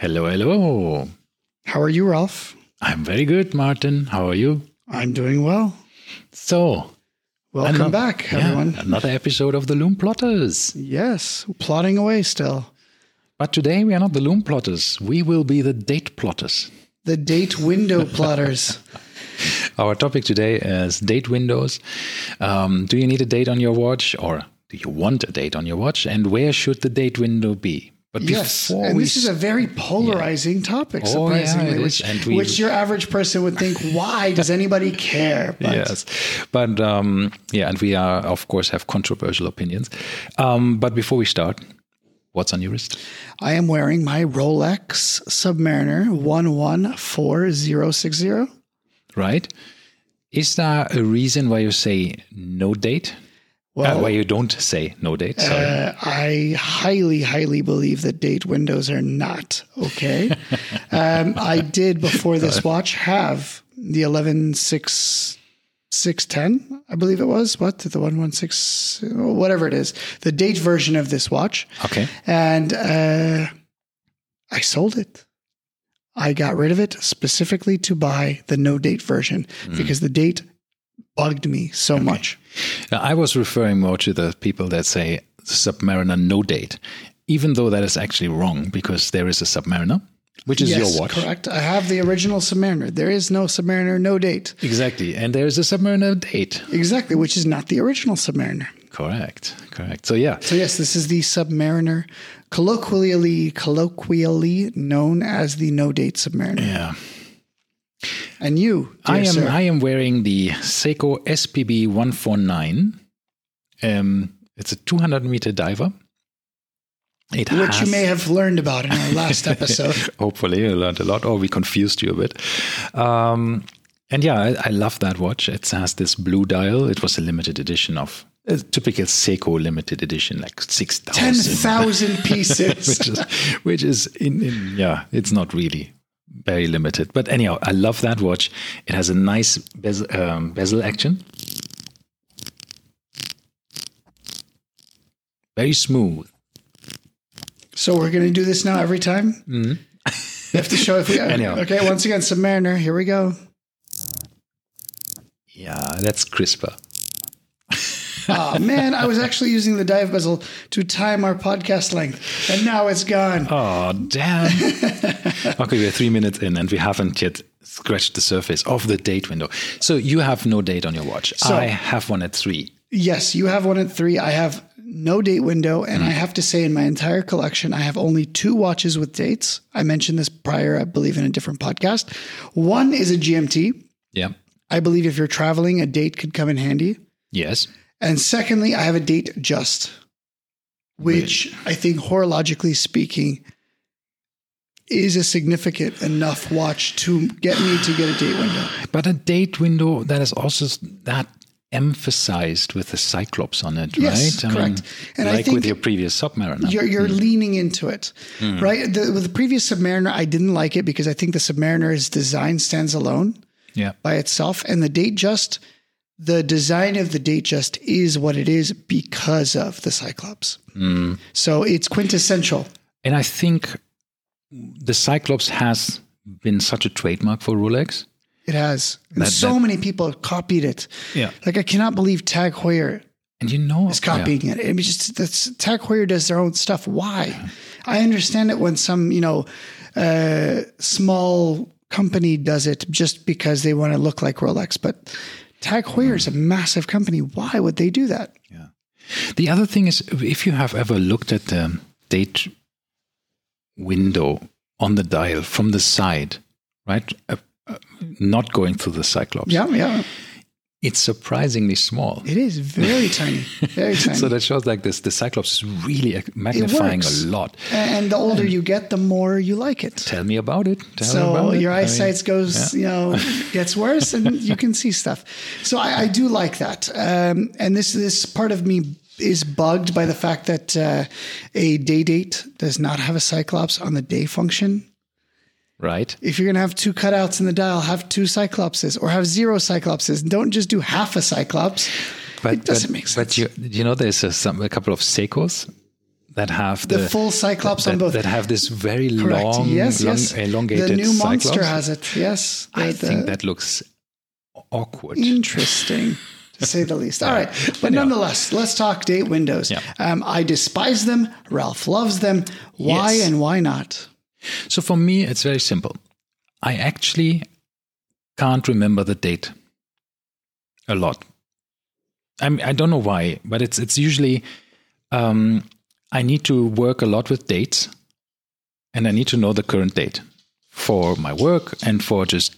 Hello, hello. How are you, Ralf? I'm very good, Marton. How are you? I'm doing well. So, Welcome ano- back, yeah, everyone. another episode of the Lume Plotters. Yes, plotting away still. But today we are not the Lume Plotters. We will be the Date Plotters. The date window plotters. Our topic today is date windows. Um, do you need a date on your watch, or do you want a date on your watch? And where should the date window be? But Yes, and this is a very polarizing topic, Oh, yeah, surprisingly, which, we- which your average person would think, why does anybody care? But yes. But um yeah and we are of course have controversial opinions. Um but before we start what's on your wrist? I am wearing my Rolex Submariner 114060. right. Is there a reason why you say no date Well, uh, why you don't say no date sorry Uh, I highly, highly believe that date windows are not okay. um, I did before this watch have the 116 610, I believe it was. What? The 116, whatever it is, the date version of this watch. okay And uh, I sold it. I got rid of it specifically to buy the no date version because the date bugged me so much. I was referring more to the people that say submariner no date even though that is actually wrong because there is a submariner which is yes, your watch correct. I have the original Submariner. There is no Submariner, no date. exactly and there is a submariner date Exactly, which is not the original Submariner. correct correct so yeah So yes, this is the Submariner, colloquially colloquially known as the no date Submariner. yeah And you, I am sir, I am wearing the Seiko SPB 149. Um, it's a 200 meter diver. It which you may have learned about in our last episode. Hopefully, you learned a lot, or we confused you a bit. Um, and yeah, I, I love that watch. It has this blue dial. It was a limited edition of a typical Seiko limited edition, like six Ten thousand. thousand pieces. which is which is in, in yeah it's not really very limited but anyhow i love that watch it has a nice bezel, um, bezel action very smooth so we're going to do this now every time. Mm-hmm. You have to show if we. Anyhow. Okay, once again, Submariner. Here we go. yeah that's crisper Oh man, I was actually using the dive bezel to time our podcast length, and now it's gone. oh damn okay we're three minutes in and we haven't yet scratched the surface of the date window so you have no date on your watch So- i have one at three Yes, you have one at three. I have no date window, and Mm. I have to say, in my entire collection, I have only two watches with dates. I mentioned this prior, I believe, in a different podcast. One is a GMT. yeah I believe if you're traveling, a date could come in handy. yes And secondly, I have a date just, which I think horologically speaking is a significant enough watch to get me to get a date window. But a date window that is also that emphasized with the cyclops on it, Yes, right? correct. And I like think with your previous submariner. You're, you're hmm. leaning into it, hmm. right? The, with the previous Submariner, I didn't like it because I think the Submariner's design stands alone yeah, by itself. And the Datejust, the design of the Datejust is what it is because of the Cyclops. So it's quintessential. and I think the cyclops has been such a trademark for Rolex. It has. And That- so that- many people have copied it. Yeah, Like I cannot believe Tag Heuer and you know, is copying it. I mean, just that's Tag Heuer does their own stuff. Why? I understand it when some you know uh, small company does it just because they want to look like Rolex, but Tag Heuer is a massive company. Why would they do that? Yeah. The other thing is, if you have ever looked at the date window on the dial from the side, right? Uh, uh, not going through the cyclops. Yeah, yeah. It's surprisingly small. It is very tiny, very tiny. So that shows like this the cyclops is really uh, magnifying a lot. and the older you get, the more you like it. Tell me about it. Tell me so about it. your I mean, eyesight goes, you know, gets worse, and you can see stuff. So I, I do like that, um, and this this part of me is bugged by the fact that uh, a day date does not have a cyclops on the day function. Right? If you're going to have two cutouts in the dial, have two cyclopses or have zero cyclopses. Don't just do half a cyclops. But it doesn't but, make sense. But you, you know, there's a, some, a couple of Seikos that have The the, full Cyclops that, on both. that have this very Correct. long, yes, long yes. elongated The new monster Cyclops. has it. Yes. I The- think that looks awkward. interesting to say the least. All right, but Anyhow. nonetheless, let's talk date windows. Yeah. Um, I despise them. Ralf loves them. Why Yes. and why not? So for me, it's very simple. I actually can't remember the date a lot. I I don't know why, but it's it's usually um, I need to work a lot with dates, and I need to know the current date for my work and for just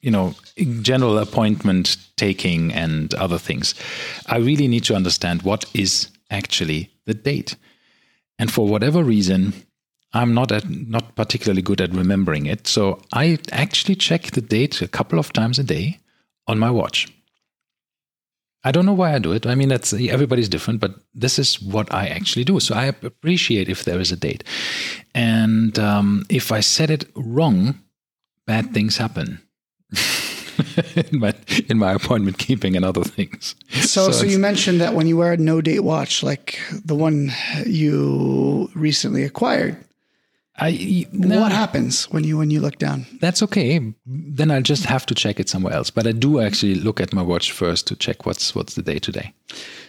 you know general appointment taking and other things. I really need to understand what is actually the date, and for whatever reason, I'm not at, not particularly good at remembering it. So I actually check the date a couple of times a day on my watch. I don't know why I do it. I mean, that's everybody's different, but this is what I actually do. So I appreciate if there is a date, and um, if I set it wrong, bad things happen. in my in my appointment keeping and other things. So, so, it's- you mentioned that when you wear a no date watch, like the one you recently acquired, I no, what happens when you when you look down? that's okay. Then I'll just have to check it somewhere else. But I do actually look at my watch first to check what's what's the day today.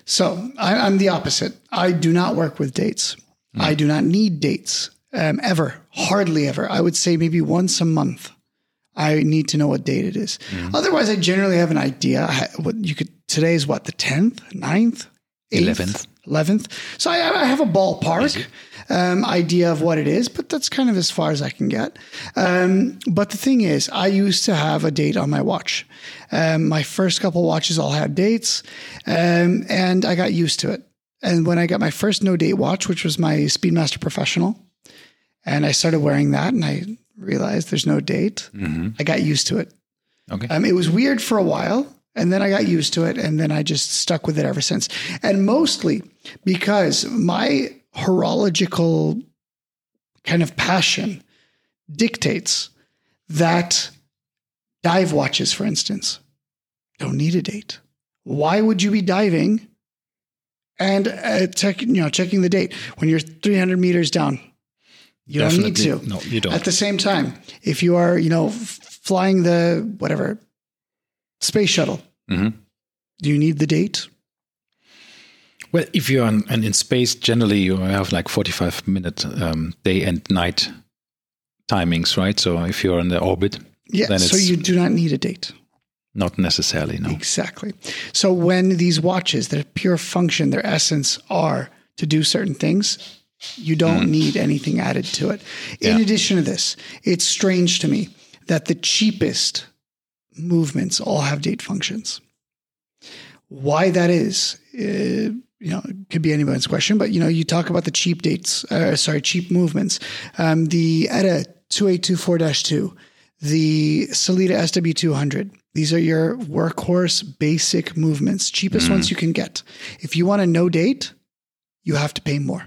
So I, I'm the opposite. I do not work with dates. I do not need dates um, ever, hardly ever. I would say maybe once a month. I need to know what date it is. Otherwise, I generally have an idea. I- What you could today is what the tenth, 9th, 11th. eleventh. So I, I have a ballpark um, idea of what it is, but that's kind of as far as I can get. Um, but the thing is, I used to have a date on my watch. Um, my first couple watches all had dates, um, and I got used to it. And when I got my first no date watch, which was my Speedmaster Professional, and I started wearing that, and I realized there's no date. I got used to it. Okay. Um, it was weird for a while, and then I got used to it, and then I just stuck with it ever since. And mostly because my horological kind of passion dictates that dive watches, for instance, don't need a date. Why would you be diving and uh, check, you know, checking the date when you're 300 meters down? You don't need to. No, you don't. At the same time, if you are, you know, f- flying the whatever space shuttle, Mhm. do you need the date? Well, if you're on, and in space, generally you have like 45 minute um, day and night timings, right? So if you're in the orbit, Yeah. So you do not need a date. not necessarily, no. Exactly. So when these watches, their pure function, their essence are to do certain things, you don't need anything added to it. In Yeah. addition to this, it's strange to me that the cheapest movements all have date functions. Why that is, uh, you know, it could be anyone's question, but you know, you talk about the cheap dates, uh, sorry, cheap movements. Um, the ETA 2824-2, the Sellita SW200. These are your workhorse basic movements, cheapest ones you can get. If you want a no date, you have to pay more,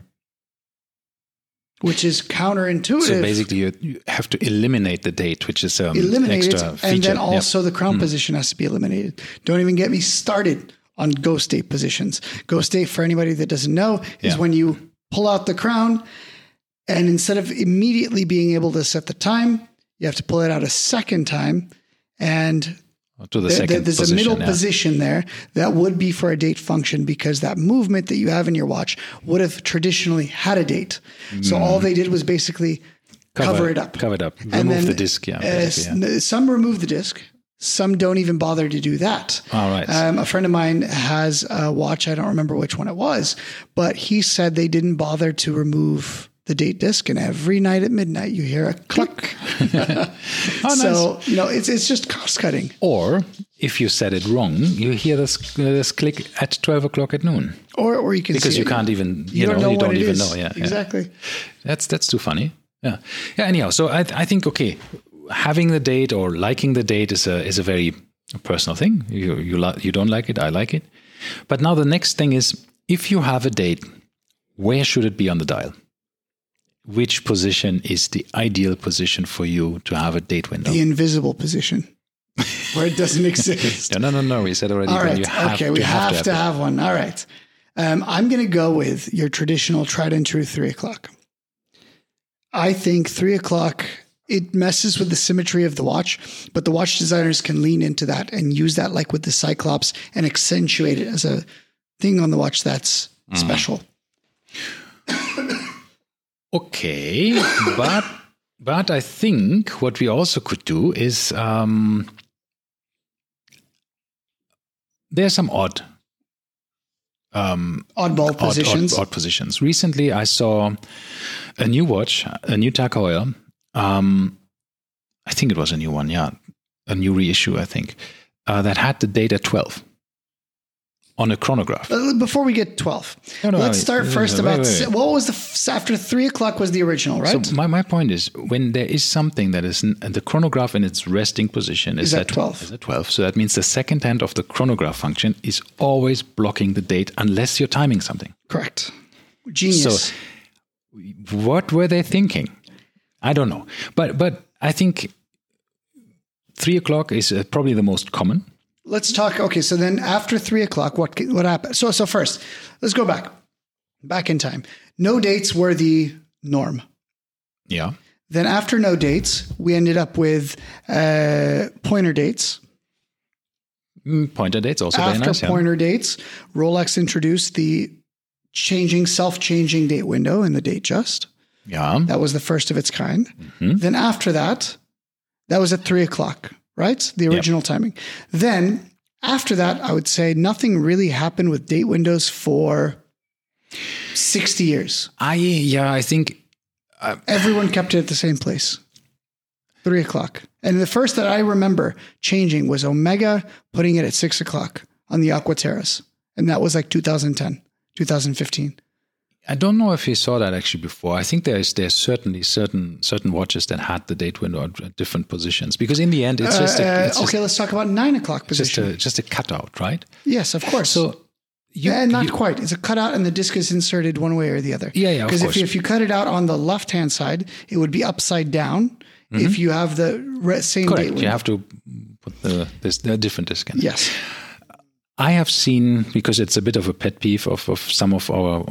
which is counterintuitive. So basically, you, you have to eliminate the date, which is um, eliminate it, feature. and then also the crown position has to be eliminated. Don't even get me started on ghost date positions. Ghost date, for anybody that doesn't know, is Yeah. when you pull out the crown, and instead of immediately being able to set the time, you have to pull it out a second time, and to the there- second there's position. a middle yeah. position there that would be for a date function because that movement that you have in your watch would have traditionally had a date. So all they did was basically cover, it up. Cover it up. And Remove then, the disc. Yeah. uh, yeah. Some remove the disc. Some don't even bother to do that. All right. Um, a friend of mine has a watch. I don't remember which one it was, but he said they didn't bother to remove the date disc, and every night at midnight you hear a click. oh, nice. So you know it's it's just cost cutting. or if you said it wrong, you hear this, this click at 12 o'clock at noon Or or you can because see you it. can't even, you, you don't know, you don't even is. know. Yeah. yeah. exactly. That's that's too funny. Yeah. Yeah. Anyhow, so I I think okay, having the date or liking the date is a is a very personal thing. You you li- you don't like it, I like it. But now the next thing is if you have a date, where should it be on the dial? Which position is the ideal position for you to have a date window? The invisible position where it doesn't exist. no, no, no, no. We said already. All right. You have okay, we have, have to it. have one. All right. Um, I'm going to go with your traditional tried and true three o'clock. I think three o'clock it messes with the symmetry of the watch, but the watch designers can lean into that and use that, like with the Cyclops, and accentuate it as a thing on the watch that's special. Okay, but but I think what we also could do is um, there's some odd um, Oddball odd, positions. odd, odd positions. Recently, I saw a new watch, a new Tag Heuer. Um, I think it was a new one, yeah, a new reissue, I think, uh, that had the date at 12 on a chronograph. Uh, Before we get 12, No, no, let's start wait, first wait, about wait, wait. what was the after three o'clock was the original, right? So my, my point is when there is something that is the chronograph in its resting position is, Is at 12. Is at 12. So that means the second hand of the chronograph function is always blocking the date unless you're timing something. Correct. Genius. So what were they thinking? I don't know. But but I think three o'clock is uh, probably the most common. let's talk. Okay, so then after three o'clock, what what happened? So so first, let's go back, back in time. No dates were the norm. Yeah. Then after no dates, we ended up with uh, pointer dates. Mm, Pointer dates also very after nice. yeah. pointer dates, Rolex introduced the changing self-changing date window in the Datejust. Yeah. That was the first of its kind. Mm-hmm. Then after that, that was at three o'clock, right? The original timing. Then after that, I would say nothing really happened with date windows for 60 years. I yeah, I think Everyone kept it at the same place. Three o'clock. And the first that I remember changing was Omega putting it at six o'clock on the Aqua Terra. And that was like 2010, 2015. I don't know if he saw that actually before. I think there's there's certainly certain certain watches that had the date window at different positions because in the end it's just a, Uh, it's just, okay, let's talk about nine o'clock just position. a just a cutout, right? yes, of course. So you, yeah, not you- quite. It's a cutout, and the disc is inserted one way or the other. Yeah, yeah, Because if you, if you cut it out on the left hand side, it would be upside down. If you have the re- same date Mm-hmm. correct. window. You have to put the this the different disc in. yes. I have seen because it's a bit of a pet peeve of, of some of our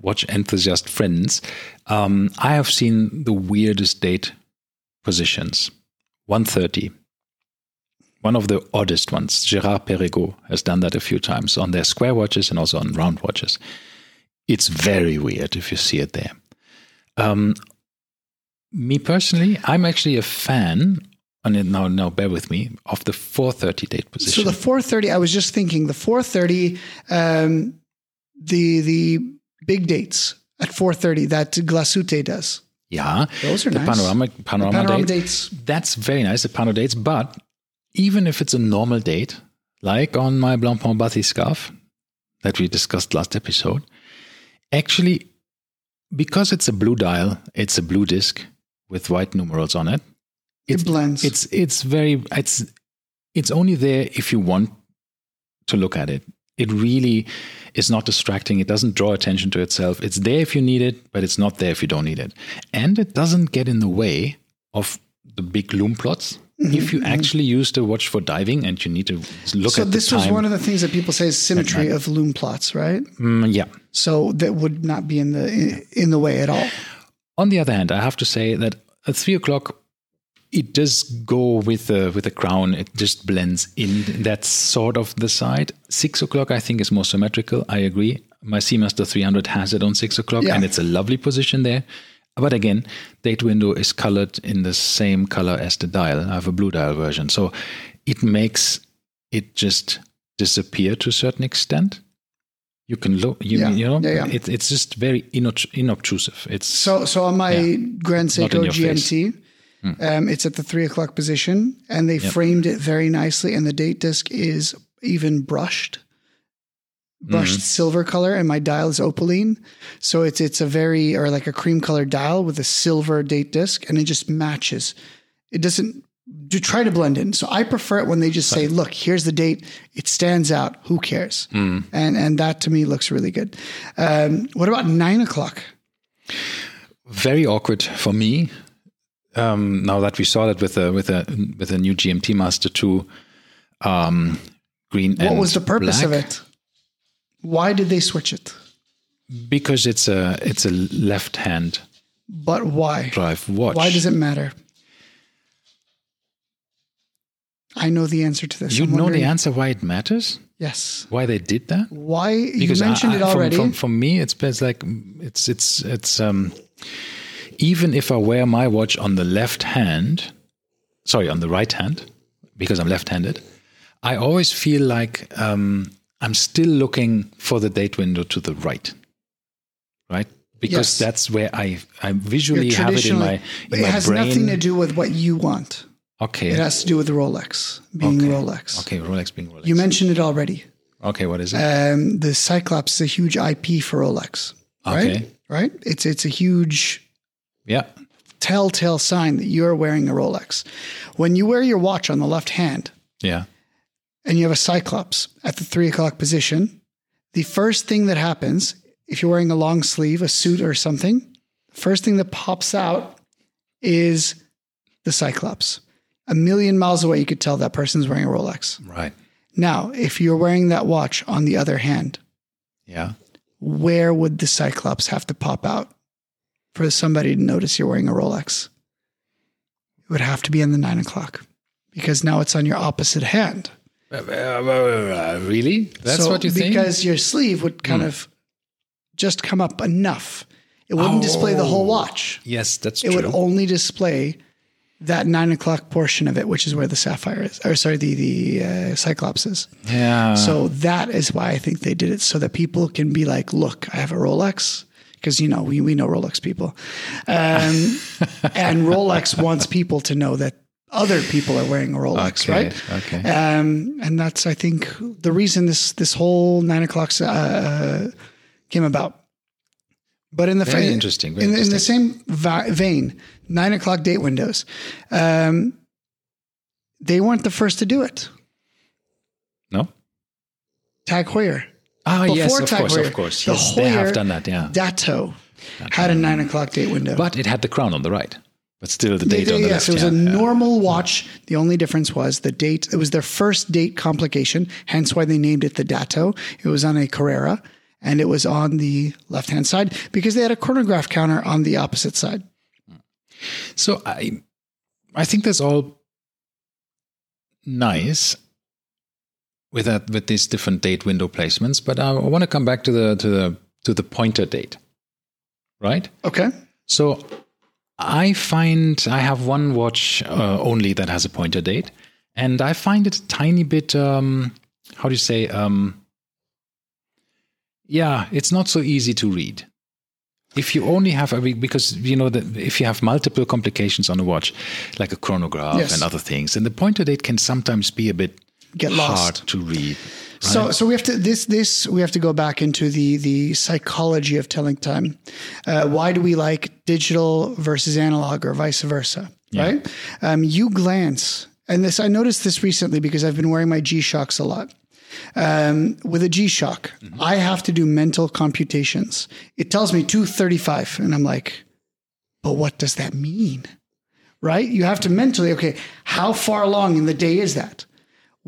watch enthusiast friends. Um, I have seen the weirdest date positions. 130. One of the oddest ones. Girard-Perregaux has done that a few times on their square watches and also on round watches. It's very weird if you see it there. Um, me personally, I'm actually a fan, and now now bear with me, of the 430 date position. So the 430, I was just thinking the 430, um, the the big dates at 430 that Glashütte does. Yeah, Those are the nice. panoramic panorama, Panorama date. dates. That's very nice. The pano dates, but even if it's a normal date, like on my Blancpain scarf that we discussed last episode, actually, because it's a blue dial, it's a blue disc with white numerals on it. It blends. It's it's very it's it's only there if you want to look at it. It really is not distracting. It doesn't draw attention to itself. It's there if you need it, but it's not there if you don't need it. And it doesn't get in the way of the big lume plots. If you actually use the watch for diving and you need to look Mm-hmm, so at this the time, was one of the things that people say is symmetry of lume plots, right? Mm, yeah. So that would not be in the in the way at all. On the other hand, I have to say that at three o'clock, it does go with the with the crown. It just blends in. That's sort of the side. Six o'clock, I think, is more symmetrical. I agree. My Seamaster 300 has it on six o'clock, Yeah. and it's a lovely position there. But again, date window is colored in the same color as the dial. I have a blue dial version, so it makes it just disappear to a certain extent. You can look, you, Yeah. you know, Yeah, yeah. It, it's just very inob- inobtrusive. It's So so on my Grand Seiko your face. GMT, um, it's at the three o'clock position, and they framed it very nicely, and the date disc is even brushed. Brushed silver color, and my dial is opaline, so it's it's a very or like a cream colored dial with a silver date disc, and it just matches. It doesn't do try to blend in. So I prefer it when they just say, "Look, here's the date. It stands out. Who cares?" And and that to me looks really good. Um, what about nine o'clock? very awkward for me. Um, now that we saw that with a with a with a new GMT Master Two, um, green. What was the purpose of it? Why did they switch it? because it's a it's a left hand But why? drive watch. Why does it matter? I know the answer to this. you I'm know the answer why it matters? Yes. Why they did that? Why you Because I- mentioned I- it already? From me, it's it's like it's it's it's um even if I wear my watch on the left hand, sorry, on the right hand, because I'm left-handed, I always feel like um, I'm still looking for the date window to the right, right? Because Yes. that's where I I visually have it in my in it my has brain. nothing to do with what you want. okay, It has to do with Rolex being okay. Rolex. Okay, Rolex being Rolex. You mentioned it already. okay, what is it? Um, the Cyclops is a huge IP for Rolex. Right? Okay. Right? It's it's a huge yeah, telltale sign that you're wearing a Rolex. When you wear your watch on the left hand yeah. and you have a Cyclops at the three o'clock position, the first thing that happens, if you're wearing a long sleeve, a suit or something, first thing that pops out is the Cyclops. A million miles away, you could tell that person's wearing a Rolex. Right. Now, if you're wearing that watch on the other hand, Yeah. where would the Cyclops have to pop out for somebody to notice you're wearing a Rolex? It would have to be in the nine o'clock because now it's on your opposite hand. Uh, uh, really? That's So what you think? Because your sleeve would kind of just come up enough. It wouldn't display the whole watch. yes, that's It true. It would only display that nine o'clock portion of it, which is where the sapphire is, or sorry, the the uh, Cyclops is. yeah. So that is why I think they did it so that people can be like, look, I have a Rolex. Because, you know, we, we know Rolex people. Um, and Rolex wants people to know that other people are wearing a Rolex, Okay, right? okay. Um, and that's, I think, the reason this this whole nine o'clock uh, came about. But in the Very fa- interesting, very in, the- in the same va- vein, nine o'clock date windows, um, they weren't the first to do it. no? Tag Heuer. Ah, yes, of course, of course. the Yes, they have done that, yeah. Dato had a nine o'clock date window. But it had the crown on the right. But still the date they- on the yes, left. it was a yeah, yeah. normal watch. The only difference was the date. It was their first date complication, hence why they named it the Dato. It was on a Carrera, and it was on the left hand side because they had a chronograph counter on the opposite side. So I I think that's all nice with that with these different date window placements, but I want to come back to the to the to the pointer date. Right? Okay. So I find I have one watch uh, only that has a pointer date, and I find it a tiny bit. Um, how do you say? Um, yeah, it's not so easy to read. If you only have a because you know that if you have multiple complications on a watch, like a chronograph Yes. and other things, and the pointer date can sometimes be a bit Get hard lost. to read. So, so we have to this this we have to go back into the the psychology of telling time. Uh, why do we like digital versus analog or vice versa? Right? Um, you glance, and this I noticed this recently because I've been wearing my G Shocks a lot. Um, with a G Shock, I have to do mental computations. It tells me two thirty five, and I'm like, but what does that mean? Right? You have to mentally okay, how far along in the day is that?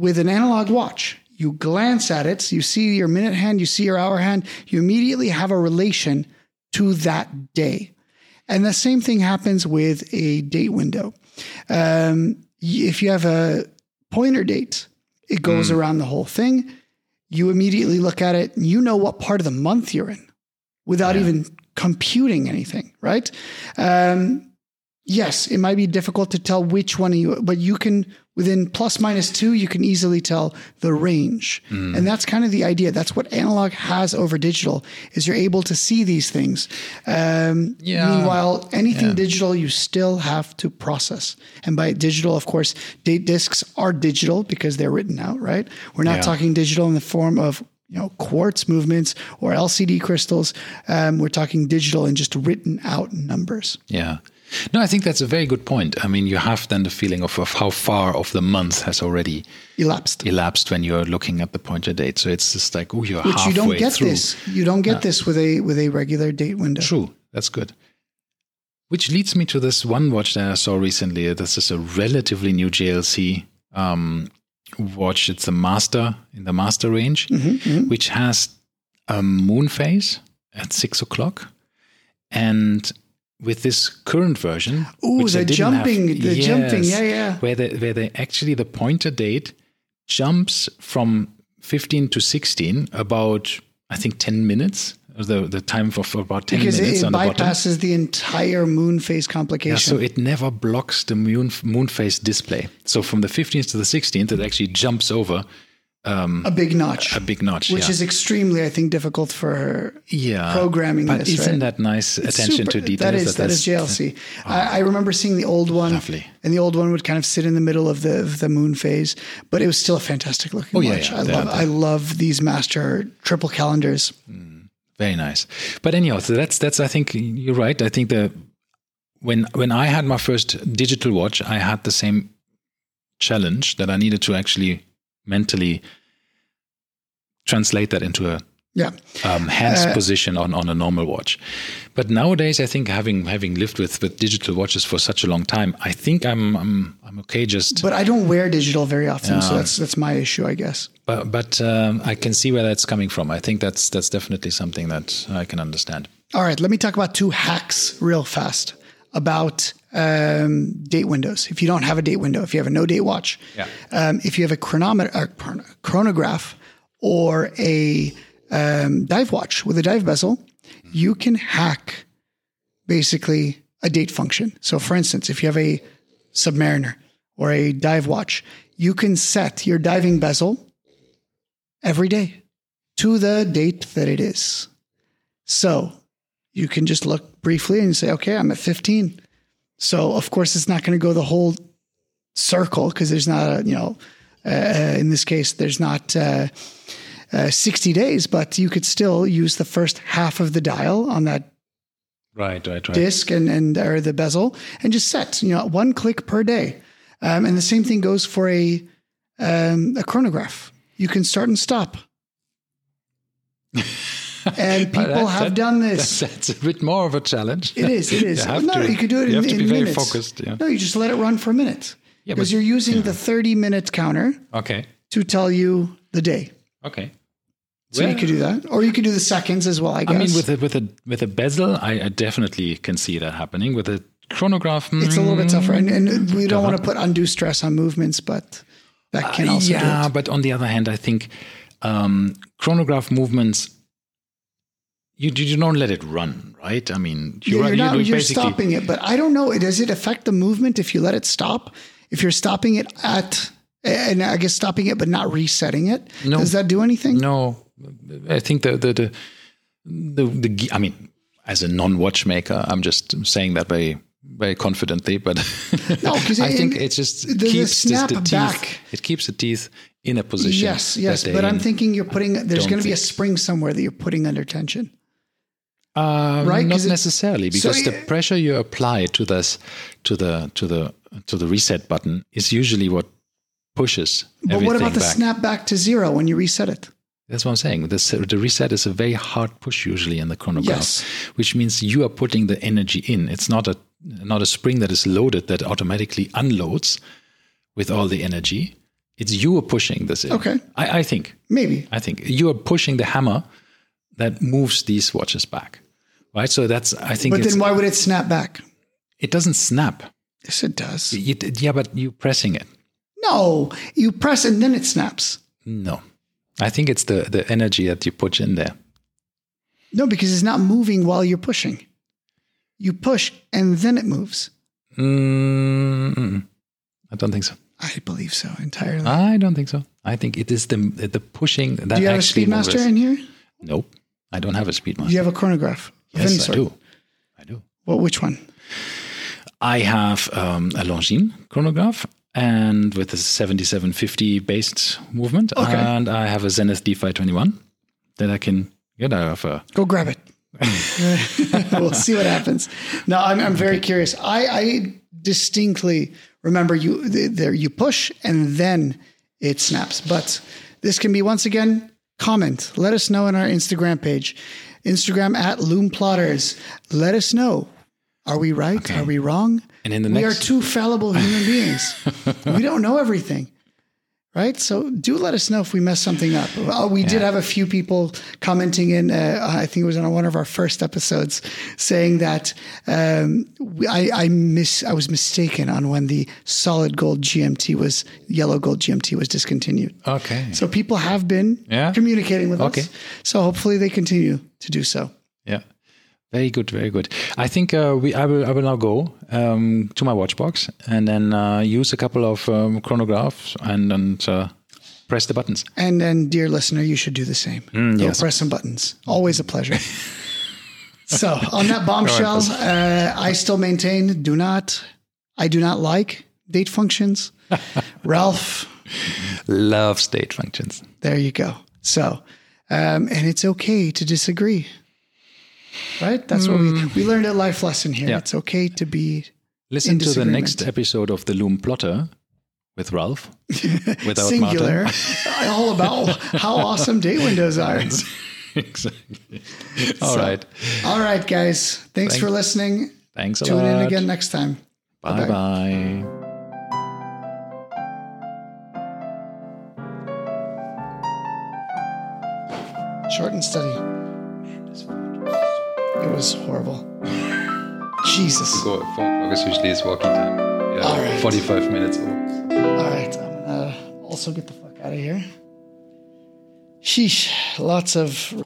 With an analog watch, you glance at it, you see your minute hand, you see your hour hand, you immediately have a relation to that day. And the same thing happens with a date window. Um, if you have a pointer date, it goes around the whole thing. You immediately look at it, and you know what part of the month you're in without even computing anything, right? Um, yes, it might be difficult to tell which one of you, but you can within plus minus two, you can easily tell the range. And that's kind of the idea. That's what analog has over digital is you're able to see these things. Um, Yeah. Meanwhile, anything digital, you still have to process. And by digital, of course, date discs are digital because they're written out, right? We're not Yeah. talking digital in the form of you know quartz movements or LCD crystals. Um, we're talking digital and just written out numbers. Yeah. No, I think that's a very good point. I mean, you have then the feeling of, of how far of the month has already Elapsed. elapsed when you're looking at the pointer date. So it's just like, oh, you're Which halfway you don't get through. this. You don't get this with a with a regular date window. True. That's good. Which leads me to this one watch that I saw recently. This is a relatively new JLC um, watch. It's a master in the master range, Mm-hmm, which has a moon phase at six o'clock, and with this current version, Ooh, which the jumping, have- the jumping, Yes, yeah, yeah. where the where the actually the pointer date jumps from 15 to 16 about I think 10 minutes. The the time for, for about 10 Because it, minutes it on the bottom. bypasses the entire moon phase complication. Yeah, so it never blocks the moon moon phase display. So from the 15th to the 16th, it actually jumps over Um, a big notch, a big notch. which yeah. is extremely, I think, difficult for yeah. programming But this, isn't right? that nice attention Super- to detail? That is that is JLC. Oh. I, I remember seeing the old one, Lovely. and the old one would kind of sit in the middle of the of the moon phase, but it was still a fantastic looking Oh, watch. yeah. I They love are- I love these master triple calendars. Hmm. Very nice. But anyhow, so that's that's I think you're right. I think the when when I had my first digital watch, I had the same challenge that I needed to actually mentally translate that into a Yeah, um, hands Uh, position on, on a normal watch. But nowadays, I think having having lived with, with digital watches for such a long time, I think I'm I'm I'm okay. Just but I don't wear digital very often, so that's that's my issue, I guess. but but um, I can see where that's coming from. I think that's that's definitely something that I can understand. All right, let me talk about two hacks real fast about um, date windows. If you don't have a date window, if you have a no date watch, Yeah. um, if you have a chronometer, a chronograph, or a um, dive watch with a dive bezel, you can hack basically a date function. So, for instance, if you have a Submariner or a dive watch, you can set your diving bezel every day to the date that it is. So you can just look briefly and say, okay, I'm at 15. So of course it's not going to go the whole circle because there's not a, you know, uh, in this case, there's not uh, uh, 60 days, but you could still use the first half of the dial on that Right, right, right. disc and, and or the bezel and just set, you know, one click per day. Um, and the same thing goes for a, um, a chronograph. You can start and stop. and people that- have that- done this. That's, that's a bit more of a challenge. It is. It is. You have no, to- you could do it you in, have to be very minutes. focused, yeah. No, you just let it run for a minute Yeah, because you're using the 30 minute counter Okay, to tell you the day. okay. So you could do that, or you could do the seconds as well. I guess. I mean, with a with a with a bezel, I, I definitely can see that happening. With a chronograph, it's a little bit tougher, and, and Mm, we don't want to put undue stress on movements, but that can also yeah, do it. but on the other hand, I think um, chronograph movements. You, you don't let it run, right? I mean, you're, you're not. doing You're stopping it, but I don't know. Does it affect the movement if you let it stop? If you're stopping it at, and I guess stopping it but not resetting it, No. does that do anything? No, I think the the the the, the I mean, as a non-watchmaker, I'm just saying that very very confidently, but No, I it- think it just the- keeps the, the teeth. back. It keeps the teeth in a position. Yes, yes, but I'm thinking you're putting. There's going to be a spring somewhere that you're putting under tension. Uh, Right? Not necessarily, so because the pressure you apply to this, to the to the to the reset button is usually what pushes But what about the back. snap back to zero when you reset it? That's what I'm saying. This, the reset is a very hard push usually in the chronograph, Yes. which means you are putting the energy in. It's not a not a spring that is loaded that automatically unloads with all the energy. It's you are pushing this in. Okay. I, I think. Maybe. I think you are pushing the hammer that moves these watches back, right? So that's I think But then why would it snap back? it doesn't snap. Yes, it does. You, yeah, but you pressing it. No, you press and then it snaps. No, I think it's the the energy that you put in there. No, because it's not moving while you're pushing. You push and then it moves. Mm-mm. I don't think so. I believe so entirely. I don't think so. I think it is the the pushing that Do you have a Speedmaster in here? Nope, I don't have a Speedmaster. Do you have a chronograph? Yes, I sort? do. I do. Well, which one? I have um, a Longines chronograph and with a 7750 based movement, Okay. and I have a Zenith D521 that I can get out of a. Go grab it. we'll see what happens. No, I'm, I'm very curious. I, I distinctly remember you there. You push and then it snaps. But this can be once again comment. Let us know on our Instagram page, Instagram at Lume Plotters. Let us know. Are we right? Are we wrong? And in the we next- are two fallible human beings. we don't know everything. right? So do let us know if we mess something up. Uh, we did have a few people commenting in, uh, I think it was on one of our first episodes, saying that um, I, I miss, I was mistaken on when the solid gold GMT was yellow gold GMT was discontinued. Okay. So people have been Yeah. communicating with Okay. us. So hopefully they continue to do so. Yeah. Very good, very good. I think uh, we. I will. I will now go um, to my watch box and then uh, use a couple of um, chronographs and and uh, press the buttons. And then, dear listener, you should do the same. Go Mm, yes. press some buttons. Always a pleasure. so, on that bombshell, uh, I still maintain do not, I do not like date functions. Ralf, Love date functions. there you go. So, um, and it's okay to disagree. Right? That's what we, we learned a life lesson here. Mm. Yeah. It's okay to be Listen to the next episode of the Lume Plotter with Ralf. Without singular, Marton. all about how awesome date windows are. exactly. All right. All right, guys. Thanks Thank- for listening. Thanks a Tune lot. in again next time. Bye bye. Short and steady. It was horrible. Jesus. Go. Four o'clock is usually his walking time. Yeah. All right. Forty-five minutes. All right, I'm gonna also get the fuck out of here. Sheesh, lots of